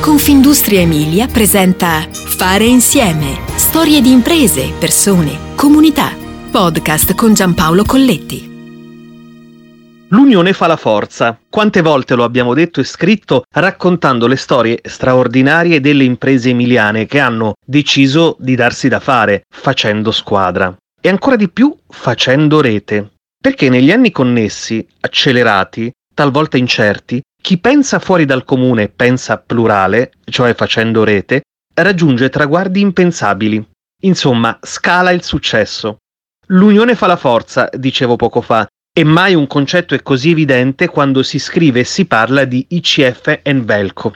Confindustria Emilia presenta Fare insieme. Storie di imprese, persone, comunità. Podcast con Giampaolo Colletti. L'unione fa la forza. Quante volte lo abbiamo detto e scritto raccontando le storie straordinarie delle imprese emiliane che hanno deciso di darsi da fare, facendo squadra. E ancora di più facendo rete. Perché negli anni connessi, accelerati, talvolta incerti, chi pensa fuori dal comune pensa plurale, cioè facendo rete, raggiunge traguardi impensabili. Insomma, scala il successo. L'unione fa la forza, dicevo poco fa, e mai un concetto è così evidente quando si scrive e si parla di ICF e Velco.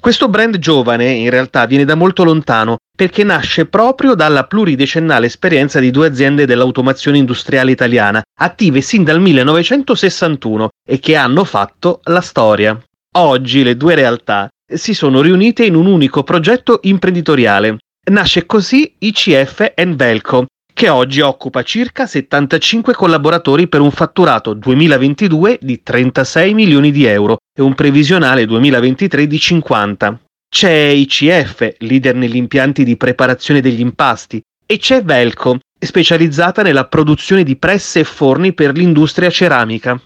Questo brand giovane in realtà viene da molto lontano perché nasce proprio dalla pluridecennale esperienza di due aziende dell'automazione industriale italiana, attive sin dal 1961 e che hanno fatto la storia. Oggi le due realtà si sono riunite in un unico progetto imprenditoriale. Nasce così ICF Velco, che oggi occupa circa 75 collaboratori per un fatturato 2022 di 36 milioni di euro e un previsionale 2023 di 50. C'è ICF, leader negli impianti di preparazione degli impasti, e c'è Velco, specializzata nella produzione di presse e forni per l'industria ceramica.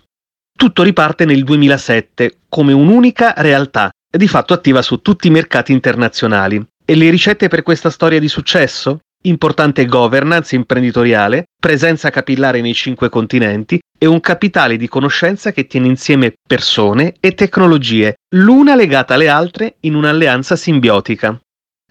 Tutto riparte nel 2007 come un'unica realtà, di fatto attiva su tutti i mercati internazionali. E le ricette per questa storia di successo? Importante governance imprenditoriale, presenza capillare nei cinque continenti e un capitale di conoscenza che tiene insieme persone e tecnologie, l'una legata alle altre in un'alleanza simbiotica.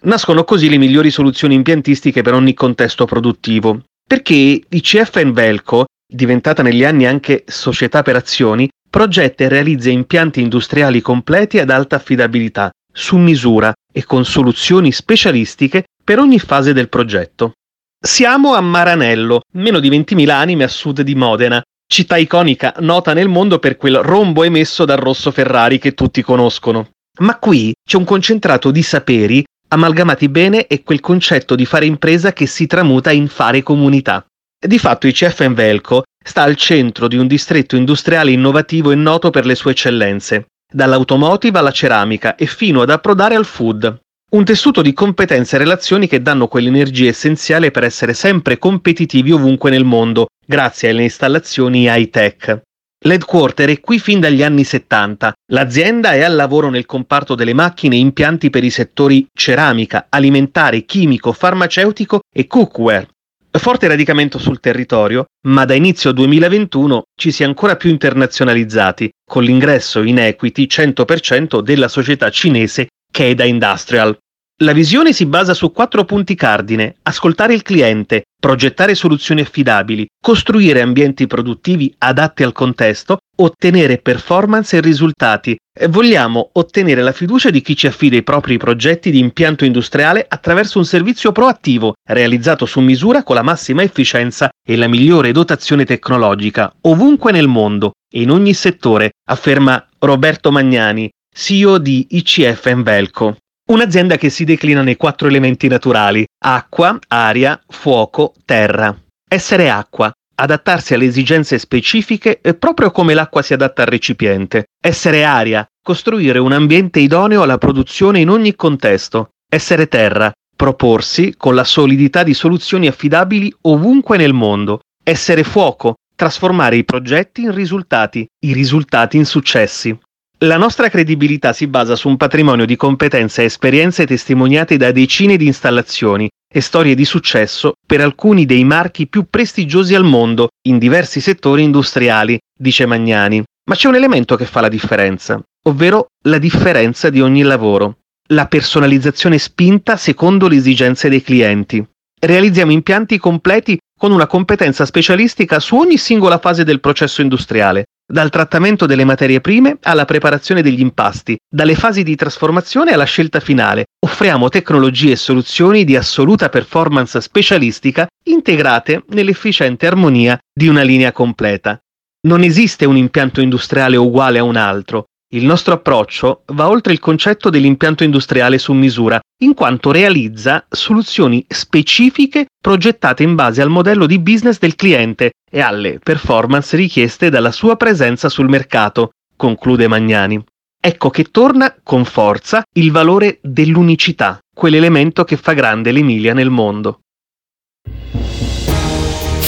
Nascono così le migliori soluzioni impiantistiche per ogni contesto produttivo, perché ICF Velco, diventata negli anni anche società per azioni, progetta e realizza impianti industriali completi ad alta affidabilità, su misura e con soluzioni specialistiche per ogni fase del progetto. Siamo a Maranello, meno di 20.000 anime a sud di Modena, città iconica nota nel mondo per quel rombo emesso dal rosso Ferrari che tutti conoscono. Ma qui c'è un concentrato di saperi amalgamati bene e quel concetto di fare impresa che si tramuta in fare comunità. Di fatto ICF Velco sta al centro di un distretto industriale innovativo e noto per le sue eccellenze, dall'automotive alla ceramica e fino ad approdare al food. Un tessuto di competenze e relazioni che danno quell'energia essenziale per essere sempre competitivi ovunque nel mondo, grazie alle installazioni high-tech. L'headquarter è qui fin dagli anni 70. L'azienda è al lavoro nel comparto delle macchine e impianti per i settori ceramica, alimentare, chimico, farmaceutico e cookware. Forte radicamento sul territorio, ma da inizio 2021 ci si è ancora più internazionalizzati, con l'ingresso in equity 100% della società cinese Keda Industrial. La visione si basa su quattro punti cardine, ascoltare il cliente, progettare soluzioni affidabili, costruire ambienti produttivi adatti al contesto, ottenere performance e risultati. Vogliamo ottenere la fiducia di chi ci affida i propri progetti di impianto industriale attraverso un servizio proattivo, realizzato su misura con la massima efficienza e la migliore dotazione tecnologica, ovunque nel mondo e in ogni settore, afferma Roberto Magnani, CEO di ICF Envelco, un'azienda che si declina nei quattro elementi naturali, acqua, aria, fuoco, terra. Essere acqua, adattarsi alle esigenze specifiche proprio come l'acqua si adatta al recipiente. Essere aria, costruire un ambiente idoneo alla produzione in ogni contesto. Essere terra, proporsi con la solidità di soluzioni affidabili ovunque nel mondo. Essere fuoco, trasformare i progetti in risultati, i risultati in successi. La nostra credibilità si basa su un patrimonio di competenze e esperienze testimoniate da decine di installazioni e storie di successo per alcuni dei marchi più prestigiosi al mondo in diversi settori industriali, dice Magnani. Ma c'è un elemento che fa la differenza, ovvero la differenza di ogni lavoro, la personalizzazione spinta secondo le esigenze dei clienti. Realizziamo impianti completi con una competenza specialistica su ogni singola fase del processo industriale, dal trattamento delle materie prime alla preparazione degli impasti, dalle fasi di trasformazione alla scelta finale. Offriamo tecnologie e soluzioni di assoluta performance specialistica integrate nell'efficiente armonia di una linea completa. Non esiste un impianto industriale uguale a un altro, il nostro approccio va oltre il concetto dell'impianto industriale su misura, in quanto realizza soluzioni specifiche progettate in base al modello di business del cliente e alle performance richieste dalla sua presenza sul mercato, conclude Magnani. ecco che torna con forza il valore dell'unicità, quell'elemento che fa grande l'Emilia nel mondo.